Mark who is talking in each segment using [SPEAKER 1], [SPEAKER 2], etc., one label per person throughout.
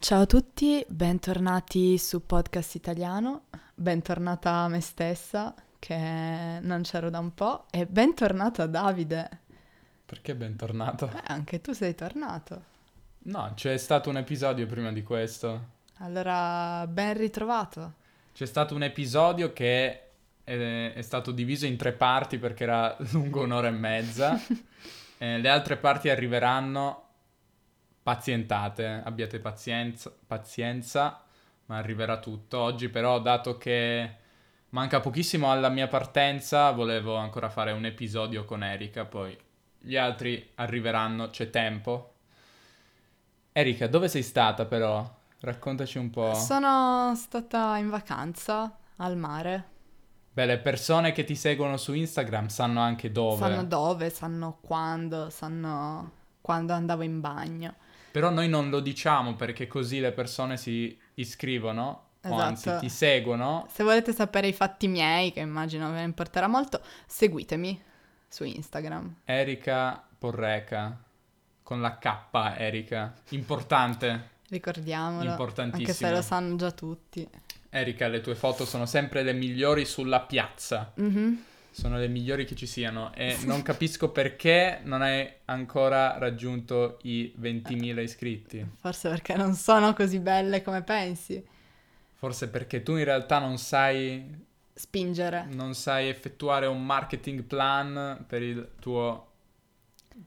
[SPEAKER 1] Ciao a tutti, bentornati su Podcast Italiano, bentornata a me stessa che non c'ero da un po' e bentornato a Davide.
[SPEAKER 2] Perché bentornato?
[SPEAKER 1] Beh, anche tu sei tornato.
[SPEAKER 2] No, c'è stato un episodio prima di questo.
[SPEAKER 1] Allora, ben ritrovato.
[SPEAKER 2] C'è stato un episodio che è, è stato diviso in tre parti perché era lungo un'ora e mezza. Eh, le altre parti arriveranno. Pazientate, abbiate pazienza, pazienza, ma arriverà tutto. Oggi però, dato che manca pochissimo alla mia partenza, volevo ancora fare un episodio con Erika, poi gli altri arriveranno, c'è tempo. Erika, dove sei stata però? Raccontaci un po'.
[SPEAKER 1] Sono stata in vacanza al mare.
[SPEAKER 2] Beh, le persone che ti seguono su Instagram sanno anche dove.
[SPEAKER 1] Sanno dove, sanno quando, sanno quando andavo in bagno.
[SPEAKER 2] Però noi non lo diciamo perché così le persone si iscrivono, o anzi
[SPEAKER 1] Esatto.
[SPEAKER 2] ti seguono.
[SPEAKER 1] Se volete sapere i fatti miei, che immagino ve ne importerà molto, seguitemi su Instagram.
[SPEAKER 2] Erika Porreca, con la K, Erika. Importante.
[SPEAKER 1] Ricordiamolo. Anche se
[SPEAKER 2] Importantissimo.
[SPEAKER 1] lo sanno già tutti.
[SPEAKER 2] Erika, le tue foto sono sempre le migliori sulla piazza.
[SPEAKER 1] Mhm.
[SPEAKER 2] Sono le migliori che ci siano e non capisco perché non hai ancora raggiunto i 20.000 iscritti.
[SPEAKER 1] Forse perché non sono così belle come pensi.
[SPEAKER 2] Forse perché tu in realtà non sai
[SPEAKER 1] Spingere.
[SPEAKER 2] non sai effettuare un marketing plan per il tuo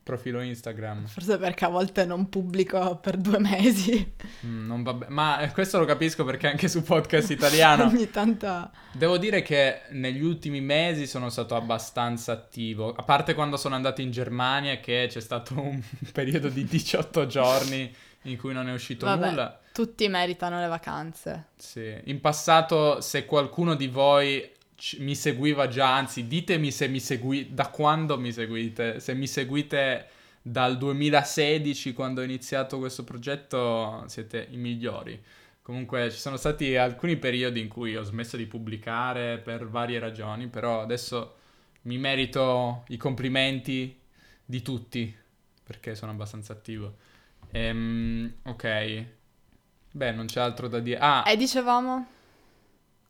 [SPEAKER 2] profilo Instagram.
[SPEAKER 1] Forse perché a volte non pubblico per due mesi.
[SPEAKER 2] Mm, non va be- Ma eh, questo lo capisco perché anche su podcast italiano.
[SPEAKER 1] Ogni tanto...
[SPEAKER 2] Devo dire che negli ultimi mesi sono stato abbastanza attivo. A parte quando sono andato in Germania, che c'è stato un periodo di 18 giorni in cui non è uscito
[SPEAKER 1] Vabbè.
[SPEAKER 2] nulla.
[SPEAKER 1] Tutti meritano le vacanze.
[SPEAKER 2] Sì. In passato, se qualcuno di voi ci- mi seguiva già, anzi, ditemi se mi segui da quando mi seguite. Se mi seguite dal 2016, quando ho iniziato questo progetto, siete i migliori. Comunque ci sono stati alcuni periodi in cui ho smesso di pubblicare per varie ragioni, però adesso mi merito i complimenti di tutti perché sono abbastanza attivo. Ehm, ok. Beh, non c'è altro da dire. Ah,
[SPEAKER 1] E dicevamo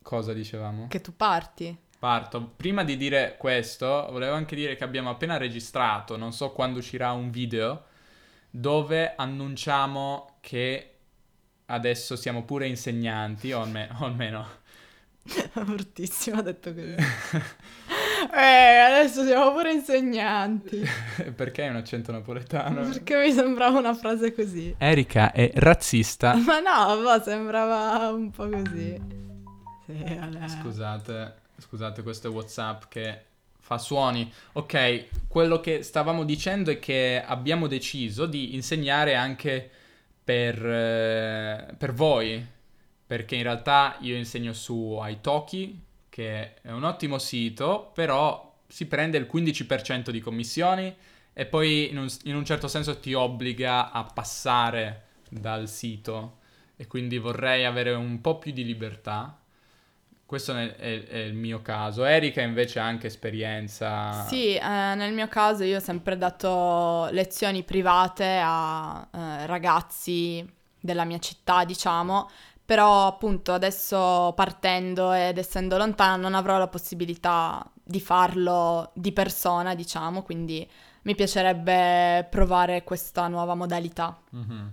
[SPEAKER 2] cosa dicevamo?
[SPEAKER 1] che tu parti.
[SPEAKER 2] Parto. Prima di dire questo, volevo anche dire che abbiamo appena registrato, non so quando uscirà un video, dove annunciamo che adesso siamo pure insegnanti, o, alme- o almeno...
[SPEAKER 1] Bruttissimo ha detto così. eh, adesso siamo pure insegnanti.
[SPEAKER 2] perché hai un accento napoletano?
[SPEAKER 1] Perché mi sembrava una frase così.
[SPEAKER 2] Erika è razzista.
[SPEAKER 1] Ma no, boh, sembrava un po' così.
[SPEAKER 2] Scusate, scusate, questo è WhatsApp che fa suoni. Ok, quello che stavamo dicendo è che abbiamo deciso di insegnare anche per, eh, per voi, perché in realtà io insegno su Italki, che è un ottimo sito, però si prende il 15% di commissioni e poi in un, in un certo senso ti obbliga a passare dal sito e quindi vorrei avere un po' più di libertà. Questo è, è- è il mio caso. Erika invece ha anche esperienza.
[SPEAKER 1] Sì, eh, nel mio caso io ho sempre dato lezioni private a eh, ragazzi della mia città, diciamo, però appunto adesso partendo ed essendo lontana non avrò la possibilità di farlo di persona, diciamo, quindi mi piacerebbe provare questa nuova modalità.
[SPEAKER 2] Mhm.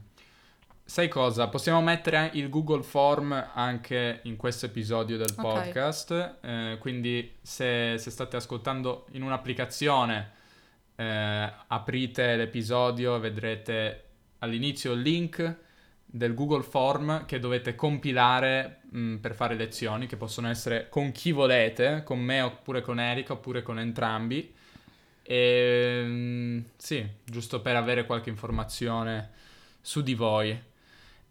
[SPEAKER 2] Sai cosa? Possiamo mettere il Google Form anche in questo episodio del
[SPEAKER 1] Ok.
[SPEAKER 2] podcast. eh, quindi se, se state ascoltando in un'applicazione, eh, aprite l'episodio e vedrete all'inizio il link del Google Form che dovete compilare mh, per fare lezioni, che possono essere con chi volete, con me oppure con Erika oppure con entrambi. E, mh, sì, giusto per avere qualche informazione su di voi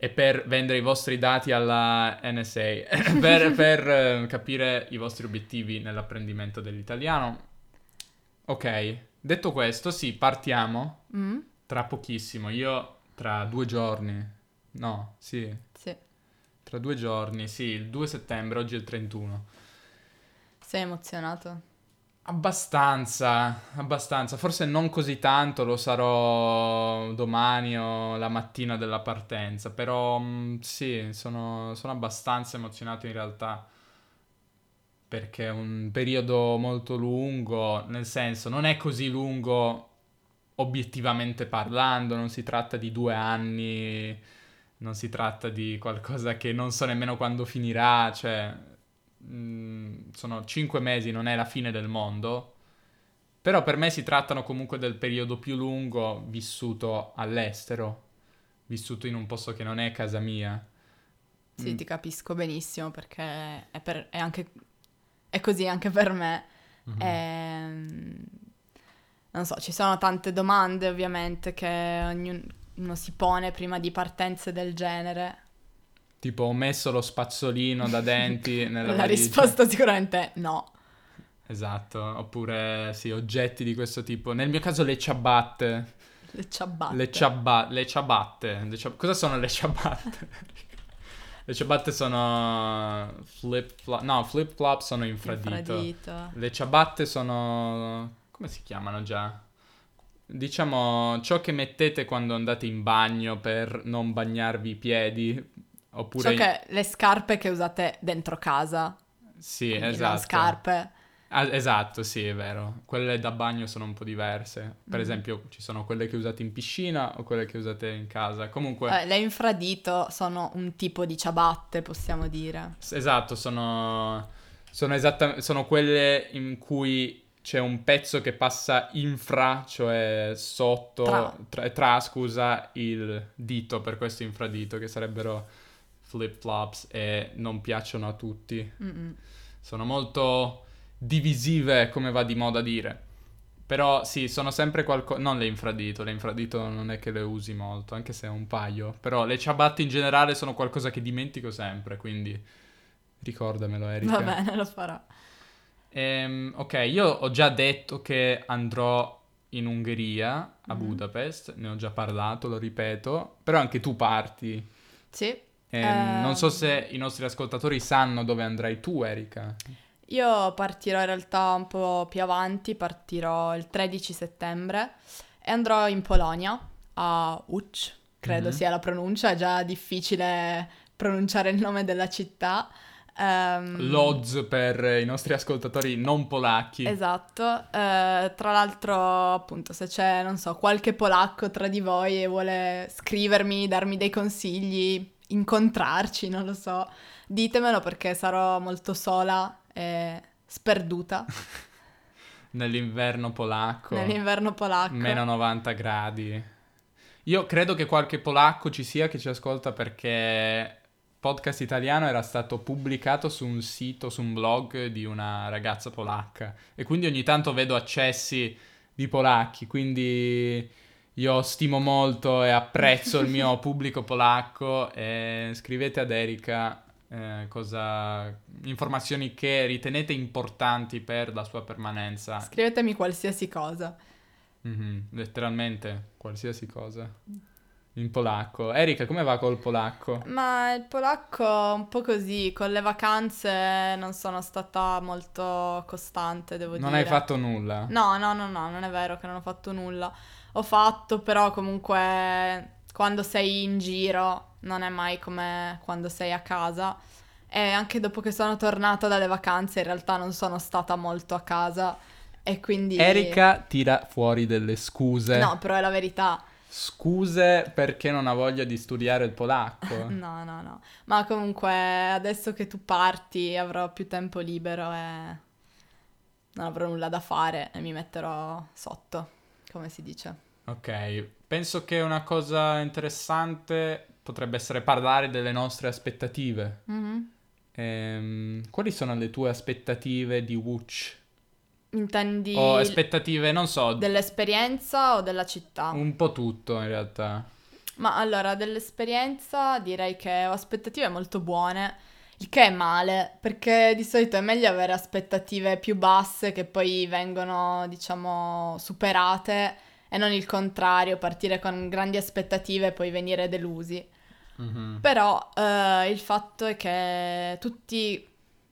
[SPEAKER 2] e per vendere i vostri dati alla NSA, per, per, eh, capire i vostri obiettivi nell'apprendimento dell'italiano. Ok, detto questo, sì, partiamo
[SPEAKER 1] Mm?
[SPEAKER 2] tra pochissimo. Io tra due giorni, no, sì,
[SPEAKER 1] Sì,
[SPEAKER 2] tra due giorni, sì, il 2 settembre, oggi è il 31.
[SPEAKER 1] sei emozionato?
[SPEAKER 2] Abbastanza, abbastanza. Forse non così tanto, lo sarò domani o la mattina della partenza, però mh, sì, sono, sono abbastanza emozionato in realtà perché è un periodo molto lungo, nel senso non è così lungo obiettivamente parlando, non si tratta di due anni, non si tratta di qualcosa che non so nemmeno quando finirà, cioè mh, sono cinque mesi, non è la fine del mondo, però per me si trattano comunque del periodo più lungo vissuto all'estero, vissuto in un posto che non è casa mia.
[SPEAKER 1] Sì,
[SPEAKER 2] Mm.
[SPEAKER 1] ti capisco benissimo perché è, per- è anche, è così anche per me.
[SPEAKER 2] Mhm.
[SPEAKER 1] Ehm, non so, ci sono tante domande ovviamente che ognuno si pone prima di partenze del genere.
[SPEAKER 2] Tipo ho messo lo spazzolino da denti nella
[SPEAKER 1] La
[SPEAKER 2] valigia.
[SPEAKER 1] risposta sicuramente è no.
[SPEAKER 2] Esatto, oppure sì, oggetti di questo tipo. Nel mio caso le ciabatte.
[SPEAKER 1] Le ciabatte.
[SPEAKER 2] Le, ciaba- le ciabatte. Le ciab- Cosa sono le ciabatte? le ciabatte sono flip flop. No, flip flop sono infradito.
[SPEAKER 1] Infradito.
[SPEAKER 2] Le ciabatte sono. come si chiamano già? Diciamo ciò che mettete quando andate in bagno per non bagnarvi i piedi. Oppure.
[SPEAKER 1] So che le scarpe che usate dentro casa.
[SPEAKER 2] Sì, esatto.
[SPEAKER 1] Non scarpe.
[SPEAKER 2] Ah, esatto, sì, è vero. Quelle da bagno sono un po' diverse. Per
[SPEAKER 1] Mm.
[SPEAKER 2] esempio, ci sono quelle che usate in piscina o quelle che usate in casa. Comunque,
[SPEAKER 1] Eh, le infradito sono un tipo di ciabatte, possiamo dire.
[SPEAKER 2] esatto, sono, sono, esatta- sono quelle in cui c'è un pezzo che passa infra, cioè sotto,
[SPEAKER 1] Tra.
[SPEAKER 2] tra, tra, scusa, il dito, per questo infradito, che sarebbero flip-flops e non piacciono a tutti.
[SPEAKER 1] Mm-mm.
[SPEAKER 2] Sono molto divisive, come va di moda dire. Però sì, sono sempre qualcosa... Non le infradito, le infradito non è che le usi molto, anche se è un paio. Però le ciabatte in generale sono qualcosa che dimentico sempre, quindi ricordamelo Erika.
[SPEAKER 1] Va bene, lo farò.
[SPEAKER 2] Ehm, ok, io ho già detto che andrò in Ungheria, a
[SPEAKER 1] Mhm.
[SPEAKER 2] Budapest, ne ho già parlato, lo ripeto, però anche tu parti.
[SPEAKER 1] Sì.
[SPEAKER 2] Ehm, non so se i nostri ascoltatori sanno dove andrai tu, Erika.
[SPEAKER 1] Io partirò in realtà un po' più avanti, partirò il 13 settembre e andrò in Polonia, a Łódź, credo
[SPEAKER 2] Mhm.
[SPEAKER 1] sia la pronuncia, è già difficile pronunciare il nome della città. Ehm,
[SPEAKER 2] Lodz per i nostri ascoltatori non polacchi.
[SPEAKER 1] Esatto, Eh, tra l'altro appunto se c'è, non so, qualche polacco tra di voi e vuole scrivermi, darmi dei consigli, incontrarci, non lo so, ditemelo perché sarò molto sola e sperduta
[SPEAKER 2] Nell'inverno polacco.
[SPEAKER 1] nell'inverno polacco.
[SPEAKER 2] Meno 90 gradi. Io credo che qualche polacco ci sia che ci ascolta perché podcast italiano era stato pubblicato su un sito, su un blog di una ragazza polacca e quindi ogni tanto vedo accessi di polacchi, quindi io stimo molto e apprezzo il mio pubblico polacco e scrivete ad Erika eh, cosa, informazioni che ritenete importanti per la sua permanenza
[SPEAKER 1] Scrivetemi qualsiasi cosa.
[SPEAKER 2] Mhm, letteralmente qualsiasi cosa. In polacco. Erika, come va col polacco?
[SPEAKER 1] Ma il polacco un po' così, con le vacanze non sono stata molto costante, devo
[SPEAKER 2] Non
[SPEAKER 1] dire.
[SPEAKER 2] hai fatto nulla?
[SPEAKER 1] No, no, no, no, non è vero che non ho fatto nulla. Ho fatto, però comunque quando sei in giro non è mai come quando sei a casa. E anche dopo che sono tornata dalle vacanze in realtà non sono stata molto a casa e quindi...
[SPEAKER 2] Erika tira fuori delle scuse.
[SPEAKER 1] No, però è la verità.
[SPEAKER 2] Scuse perché non ha voglia di studiare il polacco.
[SPEAKER 1] No, no, no. Ma comunque adesso che tu parti avrò più tempo libero e non avrò nulla da fare e mi metterò sotto, come si dice.
[SPEAKER 2] Ok, penso che una cosa interessante potrebbe essere parlare delle nostre aspettative.
[SPEAKER 1] Mhm.
[SPEAKER 2] Ehm, quali sono le tue aspettative di Wuch?
[SPEAKER 1] Intendi
[SPEAKER 2] O aspettative, non so,
[SPEAKER 1] dell'esperienza o della città?
[SPEAKER 2] un po' tutto in realtà.
[SPEAKER 1] Ma allora, dell'esperienza direi che ho aspettative molto buone, il che è male, perché di solito è meglio avere aspettative più basse che poi vengono, diciamo, superate e non il contrario, partire con grandi aspettative e poi venire delusi.
[SPEAKER 2] Mhm.
[SPEAKER 1] Però eh, il fatto è che tutti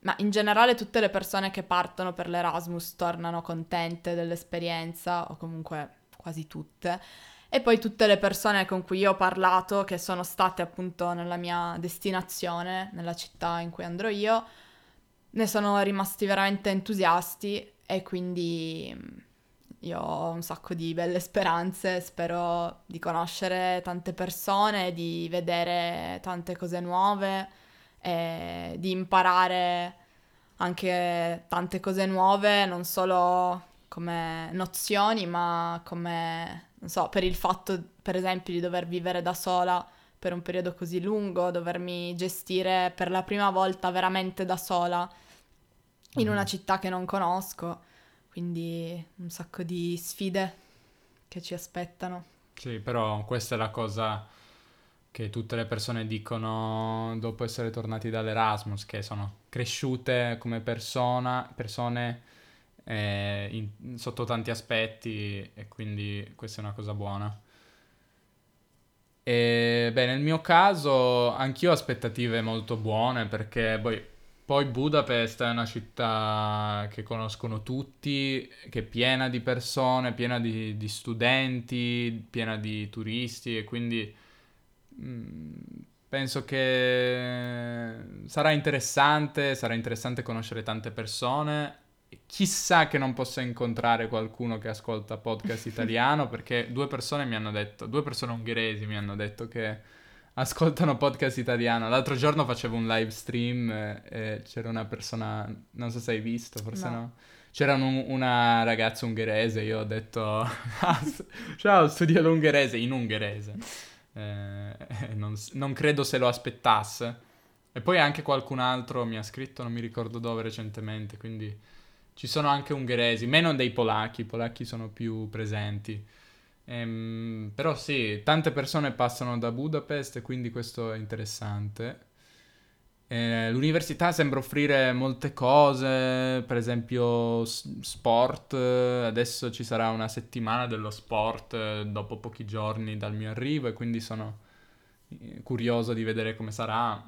[SPEAKER 1] ma in generale tutte le persone che partono per l'Erasmus tornano contente dell'esperienza, o comunque quasi tutte. E poi tutte le persone con cui io ho parlato, che sono state appunto nella mia destinazione, nella città in cui andrò io, ne sono rimasti veramente entusiasti e quindi io ho un sacco di belle speranze, spero di conoscere tante persone, di vedere tante cose nuove di imparare anche tante cose nuove, non solo come nozioni, ma come, non so, per il fatto, per esempio, di dover vivere da sola per un periodo così lungo, dovermi gestire per la prima volta veramente da sola in una mm. città che non conosco, quindi un sacco di sfide che ci aspettano.
[SPEAKER 2] Sì, però questa è la cosa che tutte le persone dicono dopo essere tornati dall'Erasmus, che sono cresciute come persona, persone eh, in, sotto tanti aspetti e quindi questa è una cosa buona. E beh, nel mio caso anch'io ho aspettative molto buone perché poi, poi Budapest è una città che conoscono tutti, che è piena di persone, piena di, di studenti, piena di turisti e quindi mh, mm, penso che sarà interessante, sarà interessante conoscere tante persone. Chissà che non possa incontrare qualcuno che ascolta podcast italiano perché due persone mi hanno detto, due persone ungheresi mi hanno detto che ascoltano podcast italiano. L'altro giorno facevo un live stream e, e c'era una persona, non so se hai visto, forse no. no. C'era un, una ragazza ungherese, io ho detto ah, ciao, studio l'ungherese in ungherese. Eh, non, non credo se lo aspettasse. E poi anche qualcun altro mi ha scritto, non mi ricordo dove recentemente, quindi ci sono anche ungheresi, meno dei polacchi, i polacchi sono più presenti. Ehm, però sì, tante persone passano da Budapest quindi questo è interessante. Eh, l'università sembra offrire molte cose, per esempio sport, adesso ci sarà una settimana dello sport eh, dopo pochi giorni dal mio arrivo e quindi sono eh, curioso di vedere come sarà.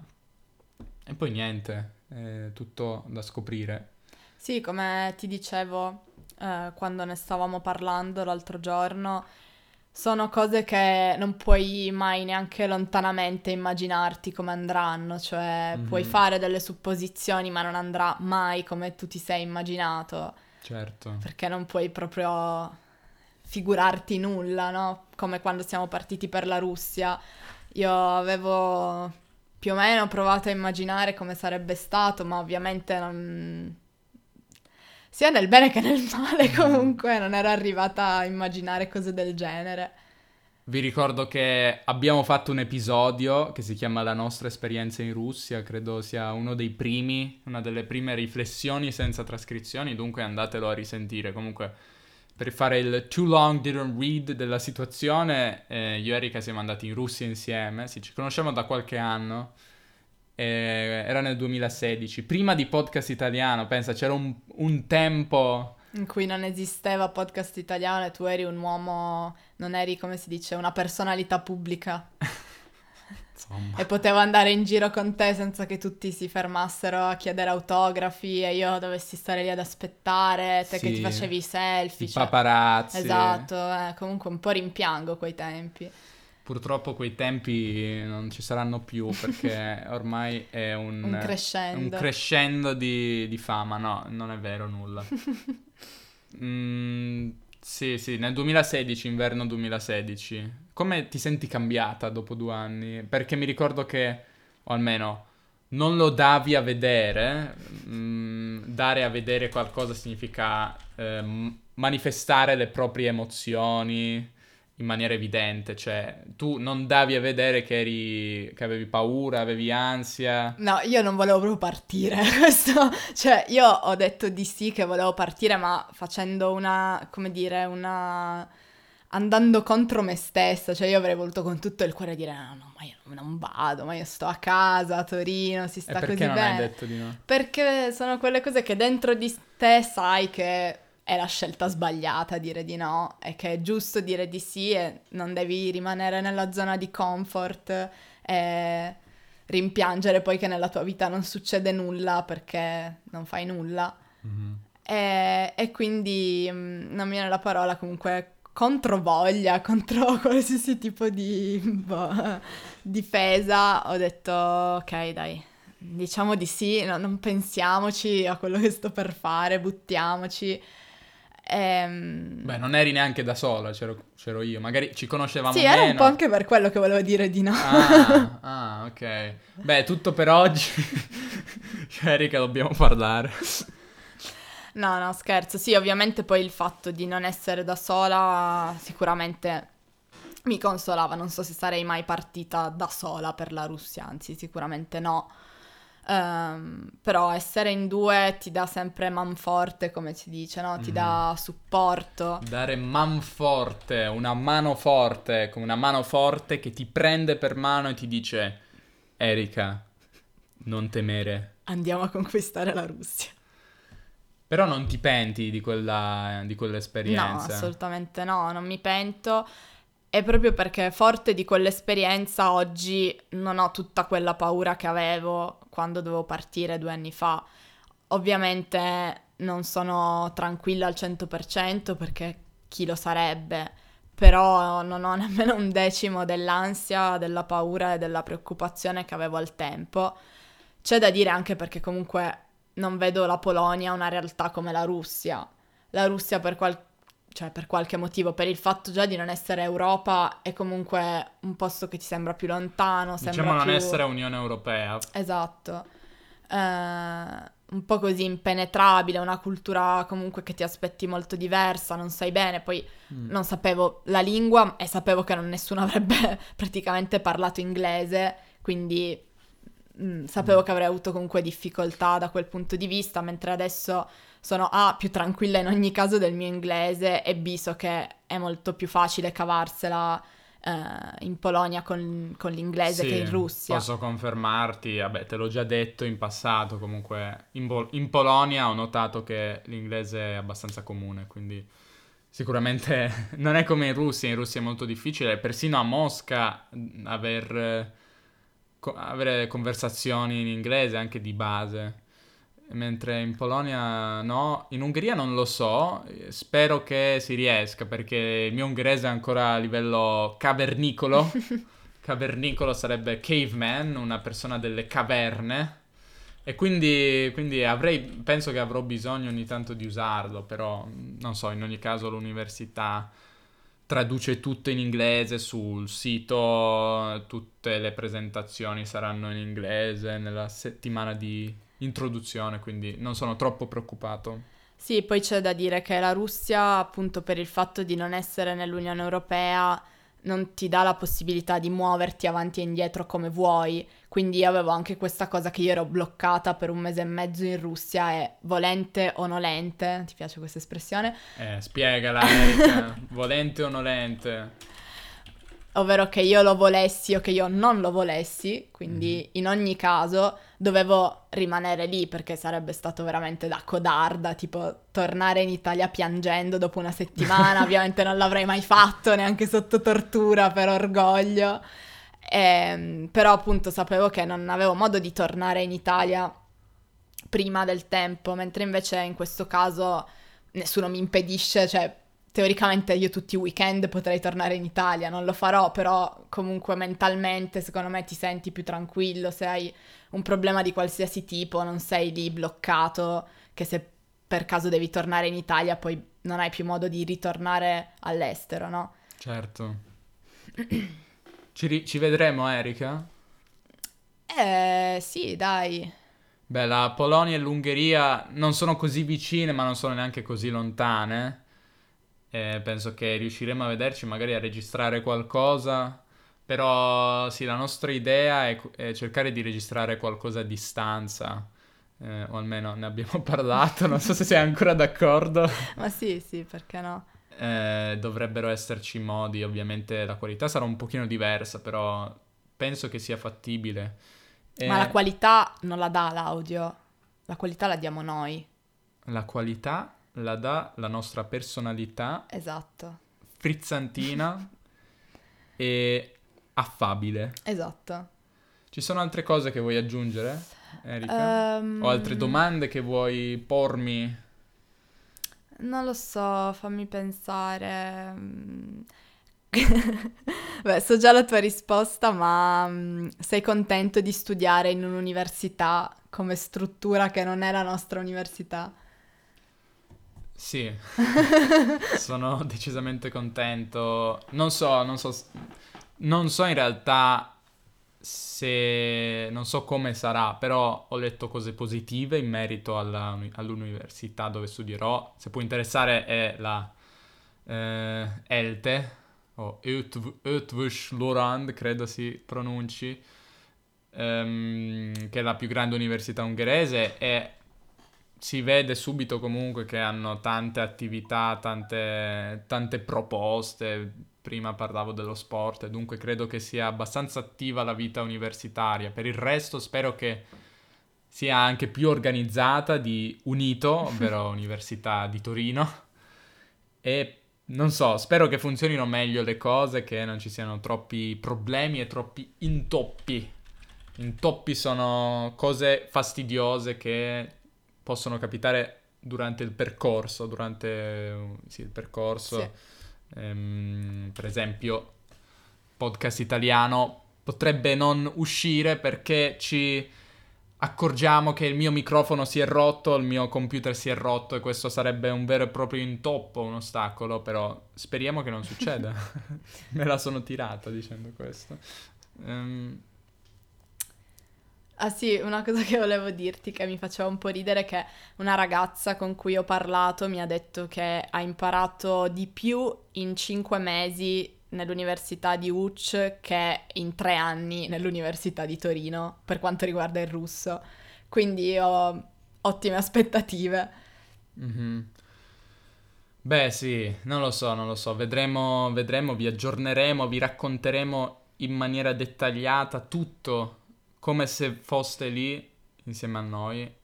[SPEAKER 2] E poi niente, è tutto da scoprire.
[SPEAKER 1] Sì, come ti dicevo eh, quando ne stavamo parlando l'altro giorno, sono cose che non puoi mai neanche lontanamente immaginarti come andranno, cioè mm-hmm. puoi fare delle supposizioni ma non andrà mai come tu ti sei immaginato.
[SPEAKER 2] Certo.
[SPEAKER 1] Perché non puoi proprio figurarti nulla, no? Come quando siamo partiti per la Russia. Io avevo più o meno provato a immaginare come sarebbe stato, ma ovviamente non sia nel bene che nel male mm. comunque, non ero arrivata a immaginare cose del genere.
[SPEAKER 2] Vi ricordo che abbiamo fatto un episodio che si chiama La nostra esperienza in Russia, credo sia uno dei primi, una delle prime riflessioni senza trascrizioni, dunque andatelo a risentire. Comunque, per fare il too long didn't read della situazione, eh, io e Erika siamo andati in Russia insieme, sì, ci conosciamo da qualche anno, eh, era nel 2016, prima di podcast italiano, pensa, c'era un, un tempo
[SPEAKER 1] in cui non esisteva podcast italiano e tu eri un uomo, non eri come si dice, una personalità pubblica. e potevo andare in giro con te senza che tutti si fermassero a chiedere autografi e io dovessi stare lì ad aspettare, te sì, che ti facevi i selfie.
[SPEAKER 2] I cioè... paparazzi.
[SPEAKER 1] Esatto, eh, comunque un po' rimpiango quei tempi.
[SPEAKER 2] Purtroppo quei tempi non ci saranno più perché ormai è un,
[SPEAKER 1] un crescendo,
[SPEAKER 2] un crescendo di, di, fama. No, non è vero nulla. mm, sì, sì, nel 2016, inverno 2016. Come ti senti cambiata dopo due anni? Perché mi ricordo che, o almeno non lo davi a vedere. Mm, dare a vedere qualcosa significa eh, manifestare le proprie emozioni in maniera evidente, cioè tu non davi a vedere che, eri, che avevi paura, avevi ansia.
[SPEAKER 1] No, io non volevo proprio partire, questo, cioè io ho detto di sì che volevo partire, ma facendo una, come dire, una... andando contro me stessa, cioè io avrei voluto con tutto il cuore dire no, no, ma io non vado, ma io sto a casa, a Torino, si sta così bene.
[SPEAKER 2] Perché non hai detto di no?
[SPEAKER 1] Perché sono quelle cose che dentro di te sai che è la scelta sbagliata dire di no e che è giusto dire di sì e non devi rimanere nella zona di comfort e rimpiangere poi che nella tua vita non succede nulla perché non fai nulla. Mm-hmm. E, e, quindi mm, non mi viene la parola comunque controvoglia, contro qualsiasi tipo di boh, difesa, ho detto ok dai, diciamo di sì, no, non pensiamoci a quello che sto per fare, buttiamoci.
[SPEAKER 2] Ehm... Beh, non eri neanche da sola, c'ero, c'ero io. Magari ci conoscevamo
[SPEAKER 1] sì,
[SPEAKER 2] meno.
[SPEAKER 1] Sì, era un po' anche per quello che volevo dire di no.
[SPEAKER 2] Ah, ah ok. Beh, tutto per oggi. cioè, Erika, dobbiamo parlare.
[SPEAKER 1] No, no, scherzo. Sì, ovviamente poi il fatto di non essere da sola sicuramente mi consolava. Non so se sarei mai partita da sola per la Russia, anzi, sicuramente no. Um, però essere in due ti dà sempre manforte, come si dice, no? Ti mm. dà supporto.
[SPEAKER 2] Dare manforte, una mano forte, come una mano forte che ti prende per mano e ti dice Erika, non temere.
[SPEAKER 1] Andiamo a conquistare la Russia.
[SPEAKER 2] Però non ti penti di, quella, di quell'esperienza?
[SPEAKER 1] No, assolutamente no, non mi pento. E proprio perché forte di quell'esperienza oggi non ho tutta quella paura che avevo quando dovevo partire due anni fa. Ovviamente non sono tranquilla al 100% perché chi lo sarebbe, però non ho nemmeno un decimo dell'ansia, della paura e della preoccupazione che avevo al tempo. C'è da dire anche perché comunque non vedo la Polonia una realtà come la Russia. La Russia per qualche cioè per qualche motivo, per il fatto già di non essere Europa è comunque un posto che ti sembra più lontano.
[SPEAKER 2] Diciamo non
[SPEAKER 1] più...
[SPEAKER 2] essere Unione Europea.
[SPEAKER 1] Esatto. Eh, un po' così impenetrabile, una cultura comunque che ti aspetti molto diversa, non sai bene, poi mm. non sapevo la lingua e sapevo che non nessuno avrebbe praticamente parlato inglese, quindi mh, mm, sapevo mm. che avrei avuto comunque difficoltà da quel punto di vista, mentre adesso sono A più tranquilla in ogni caso del mio inglese e B so che è molto più facile cavarsela eh, in Polonia con, con l'inglese sì, che in Russia.
[SPEAKER 2] Posso confermarti, vabbè te l'ho già detto in passato, comunque in, Bo- in Polonia ho notato che l'inglese è abbastanza comune, quindi sicuramente non è come in Russia, in Russia è molto difficile, persino a Mosca aver, co- avere conversazioni in inglese anche di base mentre in Polonia no, in Ungheria non lo so, spero che si riesca perché il mio ungherese è ancora a livello cavernicolo. cavernicolo sarebbe caveman, una persona delle caverne. E quindi, quindi avrei, penso che avrò bisogno ogni tanto di usarlo, però non so, in ogni caso l'università traduce tutto in inglese sul sito, tutte le presentazioni saranno in inglese nella settimana di introduzione, quindi non sono troppo preoccupato.
[SPEAKER 1] Sì, poi c'è da dire che la Russia, appunto per il fatto di non essere nell'Unione Europea, non ti dà la possibilità di muoverti avanti e indietro come vuoi. Quindi avevo anche questa cosa che io ero bloccata per un mese e mezzo in Russia e volente o nolente, ti piace questa espressione?
[SPEAKER 2] Eh, spiegala Erika, volente o nolente
[SPEAKER 1] ovvero che io lo volessi o che io non lo volessi, quindi mm. in ogni caso dovevo rimanere lì perché sarebbe stato veramente da codarda, tipo tornare in Italia piangendo dopo una settimana, ovviamente non l'avrei mai fatto neanche sotto tortura per orgoglio, e, ehm, però appunto sapevo che non avevo modo di tornare in Italia prima del tempo, mentre invece in questo caso nessuno mi impedisce, cioè teoricamente io tutti i weekend potrei tornare in Italia, non lo farò, però comunque mentalmente secondo me ti senti più tranquillo se hai un problema di qualsiasi tipo, non sei lì bloccato, che se per caso devi tornare in Italia poi non hai più modo di ritornare all'estero, no?
[SPEAKER 2] Certo. ci, ri- ci vedremo, Erika?
[SPEAKER 1] Eh, sì, dai.
[SPEAKER 2] Beh, la Polonia e l'Ungheria non sono così vicine, ma non sono neanche così lontane. E penso che riusciremo a vederci, magari a registrare qualcosa. Però sì, la nostra idea è, è cercare di registrare qualcosa a distanza. Eh, o almeno ne abbiamo parlato, non so se sei ancora d'accordo.
[SPEAKER 1] Ma sì, sì, perché no?
[SPEAKER 2] Eh, dovrebbero esserci modi, ovviamente la qualità sarà un pochino diversa, però penso che sia fattibile.
[SPEAKER 1] Ma la qualità non la dà l'audio, la qualità la diamo noi.
[SPEAKER 2] La qualità la dà la nostra personalità.
[SPEAKER 1] Esatto.
[SPEAKER 2] Frizzantina e affabile.
[SPEAKER 1] Esatto.
[SPEAKER 2] Ci sono altre cose che vuoi aggiungere, Erika? Um, o altre domande che vuoi pormi?
[SPEAKER 1] Non lo so, fammi pensare. Beh, so già la tua risposta, ma um, sei contento di studiare in un'università come struttura che non è la nostra università?
[SPEAKER 2] Sì, sono decisamente contento. Non so, non so, non so in realtà se non so come sarà, però ho letto cose positive in merito alla, all'università dove studierò. Se può interessare è la eh, ELTE o Utvush credo si pronunci, ehm, che è la più grande università ungherese e si vede subito comunque che hanno tante attività, tante, tante proposte. Prima parlavo dello sport e dunque credo che sia abbastanza attiva la vita universitaria. Per il resto spero che sia anche più organizzata di UNITO, ovvero Università di Torino. E non so, spero che funzionino meglio le cose, che non ci siano troppi problemi e troppi intoppi. Intoppi sono cose fastidiose che possono capitare durante il percorso, durante sì, il percorso, sì. ehm, per esempio, podcast italiano potrebbe non uscire perché ci accorgiamo che il mio microfono si è rotto, il mio computer si è rotto e questo sarebbe un vero e proprio intoppo, un ostacolo, però speriamo che non succeda. Me la sono tirata dicendo questo. Um,
[SPEAKER 1] Ah sì, una cosa che volevo dirti che mi faceva un po' ridere è che una ragazza con cui ho parlato mi ha detto che ha imparato di più in cinque mesi nell'università di UC che in tre anni nell'università di Torino per quanto riguarda il russo. Quindi ho ottime aspettative.
[SPEAKER 2] Mm-hmm. Beh sì, non lo so, non lo so, vedremo, vedremo, vi aggiorneremo, vi racconteremo in maniera dettagliata tutto come se foste lì insieme a noi.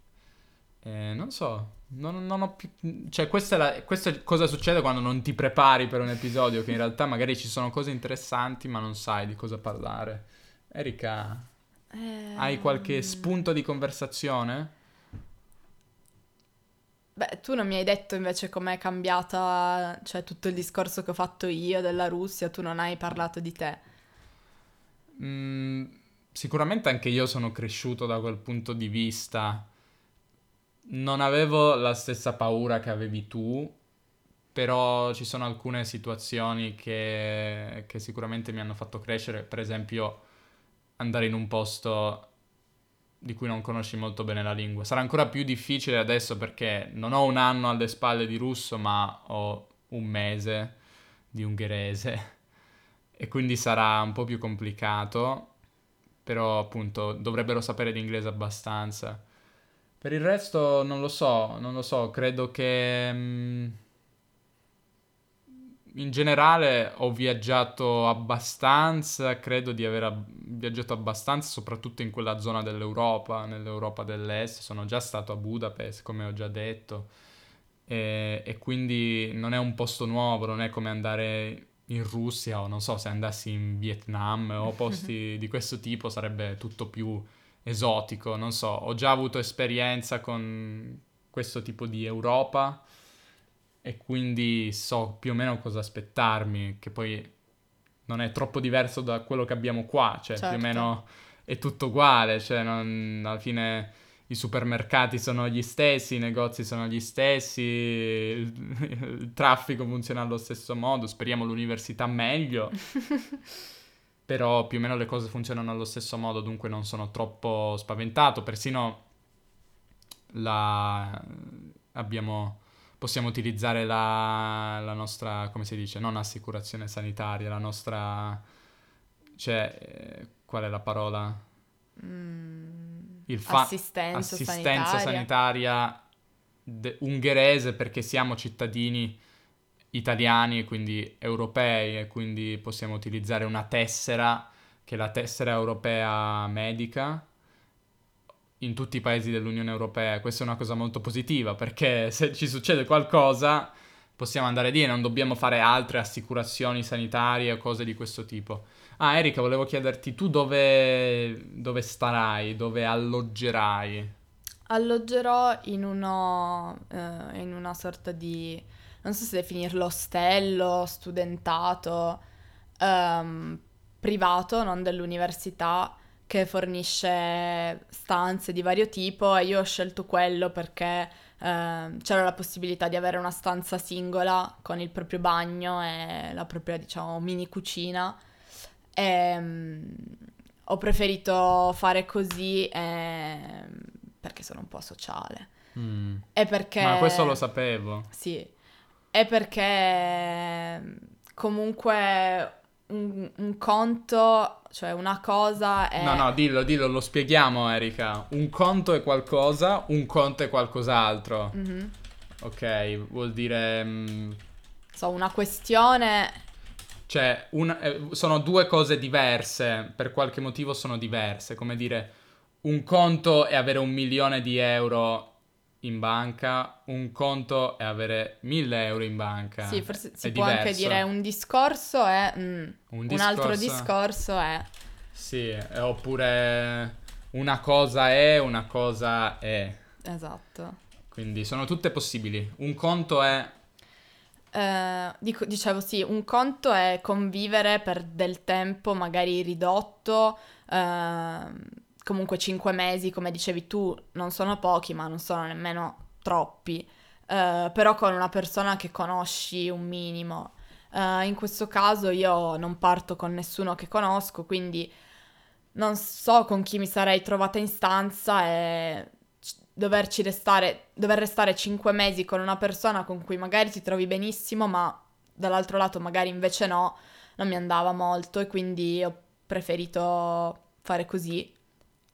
[SPEAKER 2] Eh, non so, non, non, ho più... Cioè, questa è, la... questa è cosa succede quando non ti prepari per un episodio, che in realtà magari ci sono cose interessanti, ma non sai di cosa parlare. Erika, eh... hai qualche spunto di conversazione?
[SPEAKER 1] Beh, tu non mi hai detto invece com'è cambiata, cioè tutto il discorso che ho fatto io della Russia, tu non hai parlato di te.
[SPEAKER 2] Mm, sicuramente anche io sono cresciuto da quel punto di vista. Non avevo la stessa paura che avevi tu, però ci sono alcune situazioni che, che sicuramente mi hanno fatto crescere, per esempio andare in un posto di cui non conosci molto bene la lingua. Sarà ancora più difficile adesso perché non ho un anno alle spalle di russo, ma ho un mese di ungherese e quindi sarà un po' più complicato però appunto dovrebbero sapere l'inglese abbastanza. Per il resto non lo so, non lo so, credo che mh, mm, in generale ho viaggiato abbastanza, credo di aver ab- viaggiato abbastanza, soprattutto in quella zona dell'Europa, nell'Europa dell'Est, sono già stato a Budapest, come ho già detto, e, e quindi non è un posto nuovo, non è come andare in Russia o non so se andassi in Vietnam o posti di questo tipo sarebbe tutto più esotico, non so, ho già avuto esperienza con questo tipo di Europa e quindi so più o meno cosa aspettarmi, che poi non è troppo diverso da quello che abbiamo qua, cioè certo. più o certo. meno è tutto uguale, cioè non, alla fine i supermercati sono gli stessi, i negozi sono gli stessi, il, il traffico funziona allo stesso modo, speriamo l'università meglio. però più o meno le cose funzionano allo stesso modo, dunque non sono troppo spaventato, persino la... abbiamo... possiamo utilizzare la... la nostra, come si dice, non assicurazione sanitaria, la nostra... cioè, eh, qual è la parola?
[SPEAKER 1] Mm il fa- assistenza,
[SPEAKER 2] assistenza sanitaria, sanitaria de- ungherese perché siamo cittadini italiani e quindi europei e quindi possiamo utilizzare una tessera che è la tessera europea medica in tutti i paesi dell'Unione Europea. Questa è una cosa molto positiva perché se ci succede qualcosa possiamo andare lì e non dobbiamo fare altre assicurazioni sanitarie o cose di questo tipo. Ah, Erika, volevo chiederti tu dove, dove starai, dove alloggerai?
[SPEAKER 1] Alloggerò in, uno, eh, in una sorta di, non so se definirlo ostello, studentato, ehm, privato, non dell'università, che fornisce stanze di vario tipo e io ho scelto quello perché eh, c'era la possibilità di avere una stanza singola con il proprio bagno e la propria, diciamo, mini cucina. E, um, ho preferito fare così eh, perché sono un po' sociale.
[SPEAKER 2] Mm.
[SPEAKER 1] E perché...
[SPEAKER 2] Ma questo lo sapevo.
[SPEAKER 1] Sì. E perché comunque un, un, conto, cioè una cosa è...
[SPEAKER 2] No, no, dillo, dillo, lo spieghiamo Erika. Un conto è qualcosa, un conto è qualcos'altro.
[SPEAKER 1] Mm-hmm.
[SPEAKER 2] Ok, vuol dire... Um...
[SPEAKER 1] So, una questione...
[SPEAKER 2] Cioè, una, eh, sono due cose diverse, per qualche motivo sono diverse, come dire, un conto è avere un milione di euro in banca, un conto è avere 1000 euro in banca.
[SPEAKER 1] Sì, forse si può diverso. anche dire un discorso è... Mm, un, discorso... un, altro discorso è...
[SPEAKER 2] Sì, oppure una cosa è, una cosa è.
[SPEAKER 1] Esatto.
[SPEAKER 2] Quindi sono tutte possibili. Un conto è...
[SPEAKER 1] Eh, dico, dicevo sì, un conto è convivere per del tempo magari ridotto. Eh, comunque 5 mesi, come dicevi tu, non sono pochi, ma non sono nemmeno troppi. Uh, però con una persona che conosci un minimo. Uh, in questo caso io non parto con nessuno che conosco, quindi non so con chi mi sarei trovata in stanza e doverci restare, dover restare 5 mesi con una persona con cui magari ti trovi benissimo, ma dall'altro lato magari invece no, non mi andava molto e quindi ho preferito fare così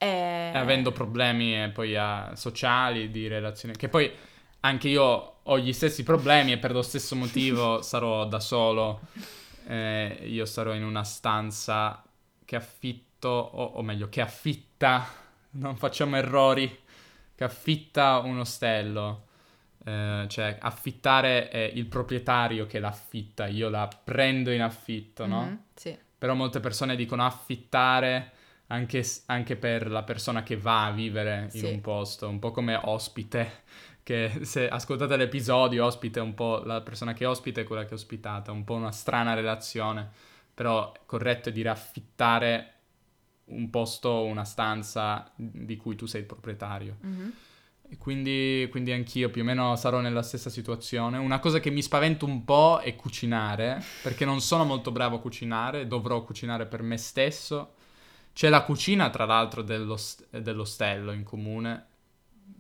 [SPEAKER 1] e...
[SPEAKER 2] Avendo problemi eh, poi uh, sociali, di relazioni, che poi anche io ho gli stessi problemi e per lo stesso motivo sarò da solo. Eh, io sarò in una stanza che affitto, o, o, meglio, che affitta, non facciamo errori, che affitta un ostello. Eh, cioè, affittare è il proprietario che l'affitta, io la prendo in affitto, no?
[SPEAKER 1] Mm-hmm, sì.
[SPEAKER 2] Però molte persone dicono affittare anche, anche, per la persona che va a vivere in sì. un posto, un po' come ospite, che se ascoltate l'episodio, ospite è un po' la persona che ospita e quella che è ospitata, un po' una strana relazione, però è corretto dire affittare un posto, una stanza di cui tu sei il proprietario.
[SPEAKER 1] Mm-hmm.
[SPEAKER 2] E quindi, quindi anch'io più o meno sarò nella stessa situazione. Una cosa che mi spaventa un po' è cucinare, perché non sono molto bravo a cucinare, dovrò cucinare per me stesso c'è la cucina, tra l'altro, dell'ost- dell'ostello in comune,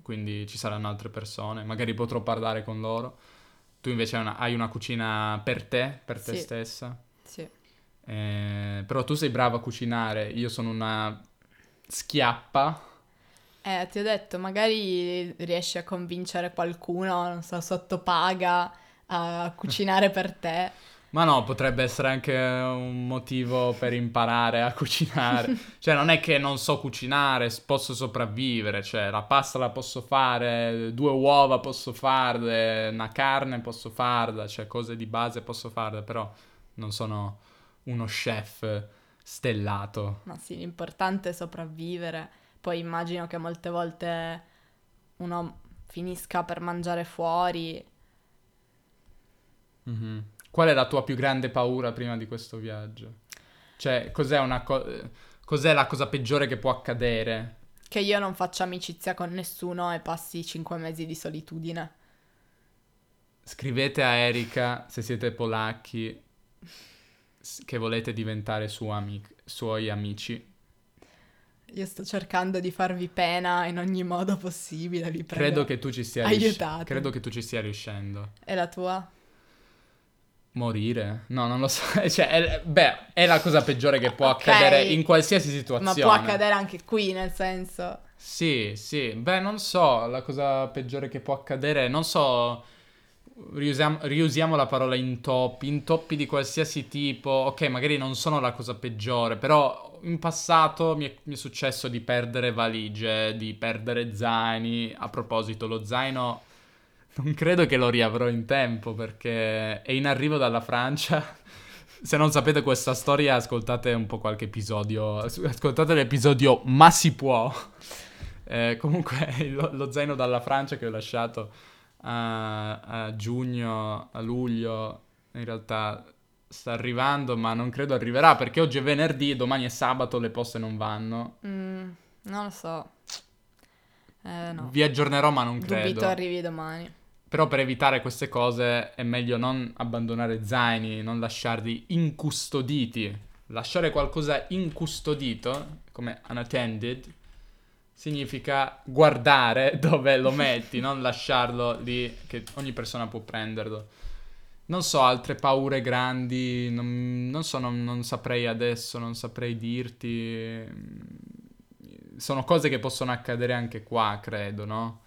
[SPEAKER 2] quindi ci saranno altre persone, magari potrò parlare con loro. Tu invece hai una, hai una cucina per te, per te
[SPEAKER 1] sì.
[SPEAKER 2] stessa. Eh, però tu sei brava a cucinare, io sono una schiappa.
[SPEAKER 1] Eh, ti ho detto, magari riesci a convincere qualcuno, non so, sottopaga a cucinare per te.
[SPEAKER 2] Ma no, potrebbe essere anche un motivo per imparare a cucinare. cioè, non è che non so cucinare, posso sopravvivere. Cioè, la pasta la posso fare, due uova posso farle, una carne posso farla, cioè cose di base posso farle, però non sono uno chef stellato.
[SPEAKER 1] Ma sì, l'importante è sopravvivere. Poi immagino che molte volte uno finisca per mangiare fuori.
[SPEAKER 2] Mm-hmm. Qual è la tua più grande paura prima di questo viaggio? Cioè, cos'è, co- cos'è la cosa peggiore che può accadere?
[SPEAKER 1] Che io non faccia amicizia con nessuno e passi cinque mesi di solitudine.
[SPEAKER 2] Scrivete a Erika se siete polacchi che volete diventare amic- suoi amici.
[SPEAKER 1] Io sto cercando di farvi pena in ogni modo possibile, vi prego.
[SPEAKER 2] Credo che tu ci stia
[SPEAKER 1] riuscendo.
[SPEAKER 2] Credo che tu ci stia riuscendo.
[SPEAKER 1] E la tua?
[SPEAKER 2] Morire? No, non lo so. cioè, è, beh, è la cosa peggiore che può okay. accadere in qualsiasi situazione.
[SPEAKER 1] Ma può accadere anche qui, nel senso.
[SPEAKER 2] Sì, sì. Beh, non so, la cosa peggiore che può accadere, non so. Riusiamo, riusiamo la parola intoppi, intoppi di qualsiasi tipo. Ok, magari non sono la cosa peggiore, però in passato mi è, mi è successo di perdere valigie, di perdere zaini. A proposito, lo zaino non credo che lo riavrò in tempo perché è in arrivo dalla Francia. Se non sapete questa storia, ascoltate un po' qualche episodio. Ascoltate l'episodio Ma si può. Eh, comunque, lo, lo, zaino dalla Francia che ho lasciato a, a giugno, a luglio, in realtà sta arrivando, ma non credo arriverà perché oggi è venerdì, domani è sabato, le poste non vanno.
[SPEAKER 1] Mm, non lo so. Eh, no.
[SPEAKER 2] Vi aggiornerò, ma non credo.
[SPEAKER 1] Dubito arrivi domani.
[SPEAKER 2] Però per evitare queste cose è meglio non abbandonare zaini, non lasciarli incustoditi. Lasciare qualcosa incustodito, come unattended, significa guardare dove lo metti, non lasciarlo lì che ogni persona può prenderlo. Non so, altre paure grandi, non, non so, non, non, saprei adesso, non saprei dirti. Sono cose che possono accadere anche qua, credo, no?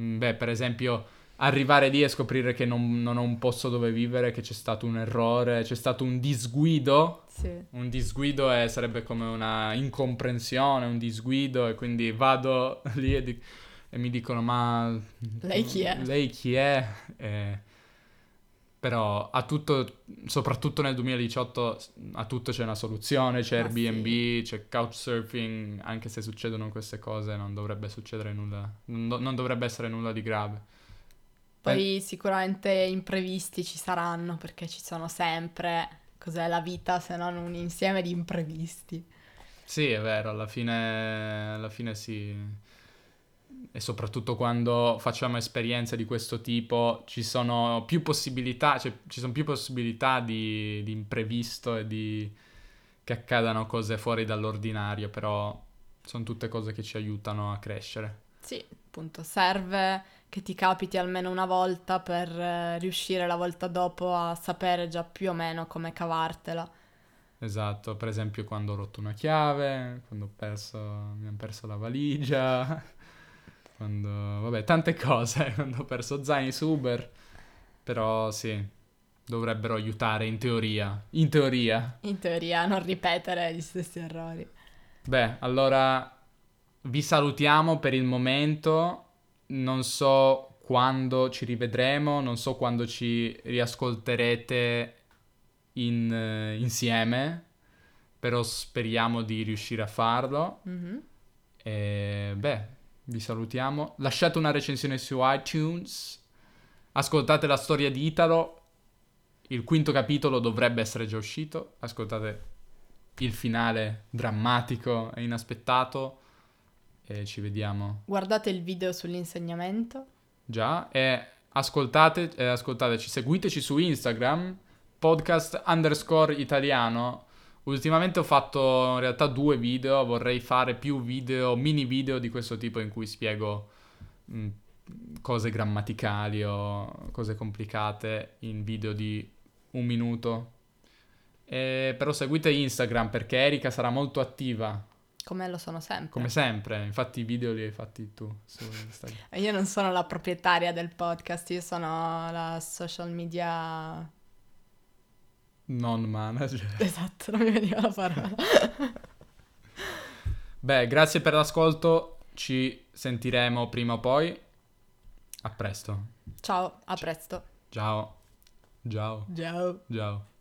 [SPEAKER 2] Mm, beh, per esempio, arrivare lì e scoprire che non, non ho un posto dove vivere, che c'è stato un errore, c'è stato un disguido.
[SPEAKER 1] Sì.
[SPEAKER 2] Un disguido è, sarebbe come una incomprensione, un disguido, e quindi vado lì e, di- e mi dicono: Ma
[SPEAKER 1] lei chi è?
[SPEAKER 2] Lei chi è? E però a tutto, soprattutto nel 2018, a tutto c'è una soluzione, c'è ah, Airbnb, sì. c'è Couchsurfing, anche se succedono queste cose non dovrebbe succedere nulla, non, non dovrebbe essere nulla di grave.
[SPEAKER 1] Poi eh. sicuramente imprevisti ci saranno perché ci sono sempre, cos'è la vita se non un insieme di imprevisti.
[SPEAKER 2] Sì, è vero, alla fine, alla fine sì e soprattutto quando facciamo esperienze di questo tipo ci sono più possibilità, cioè ci sono più possibilità di, di imprevisto e di che accadano cose fuori dall'ordinario, però sono tutte cose che ci aiutano a crescere.
[SPEAKER 1] Sì, appunto, serve che ti capiti almeno una volta per eh, riuscire la volta dopo a sapere già più o meno come cavartela.
[SPEAKER 2] Esatto, per esempio quando ho rotto una chiave, quando ho perso, mi hanno perso la valigia. Quando, vabbè, tante cose, quando ho perso zaini su Uber, però sì, dovrebbero aiutare in teoria, in teoria.
[SPEAKER 1] In teoria, a non ripetere gli stessi errori.
[SPEAKER 2] Beh, allora vi salutiamo per il momento, non so quando ci rivedremo, non so quando ci riascolterete in, uh, insieme, però speriamo di riuscire a farlo.
[SPEAKER 1] Mm-hmm.
[SPEAKER 2] E beh, vi salutiamo. Lasciate una recensione su iTunes. Ascoltate la storia di Italo. Il quinto capitolo dovrebbe essere già uscito. Ascoltate il finale drammatico e inaspettato. E ci vediamo.
[SPEAKER 1] Guardate il video sull'insegnamento.
[SPEAKER 2] Già. E ascoltate, eh, ascoltateci, seguiteci su Instagram. Podcast underscore italiano Ultimamente ho fatto in realtà due video, vorrei fare più video, mini video di questo tipo in cui spiego mh, mm, cose grammaticali o cose complicate in video di un minuto. E, però seguite Instagram perché Erika sarà molto attiva.
[SPEAKER 1] Come lo sono sempre.
[SPEAKER 2] Come sempre, infatti i video li hai fatti tu su Instagram.
[SPEAKER 1] io non sono la proprietaria del podcast, io sono la social media
[SPEAKER 2] non manager.
[SPEAKER 1] Esatto, non mi veniva la parola.
[SPEAKER 2] Beh, grazie per l'ascolto, ci sentiremo prima o poi. A presto.
[SPEAKER 1] Ciao, a presto.
[SPEAKER 2] Ciao. Ciao.
[SPEAKER 1] Ciao.
[SPEAKER 2] Ciao.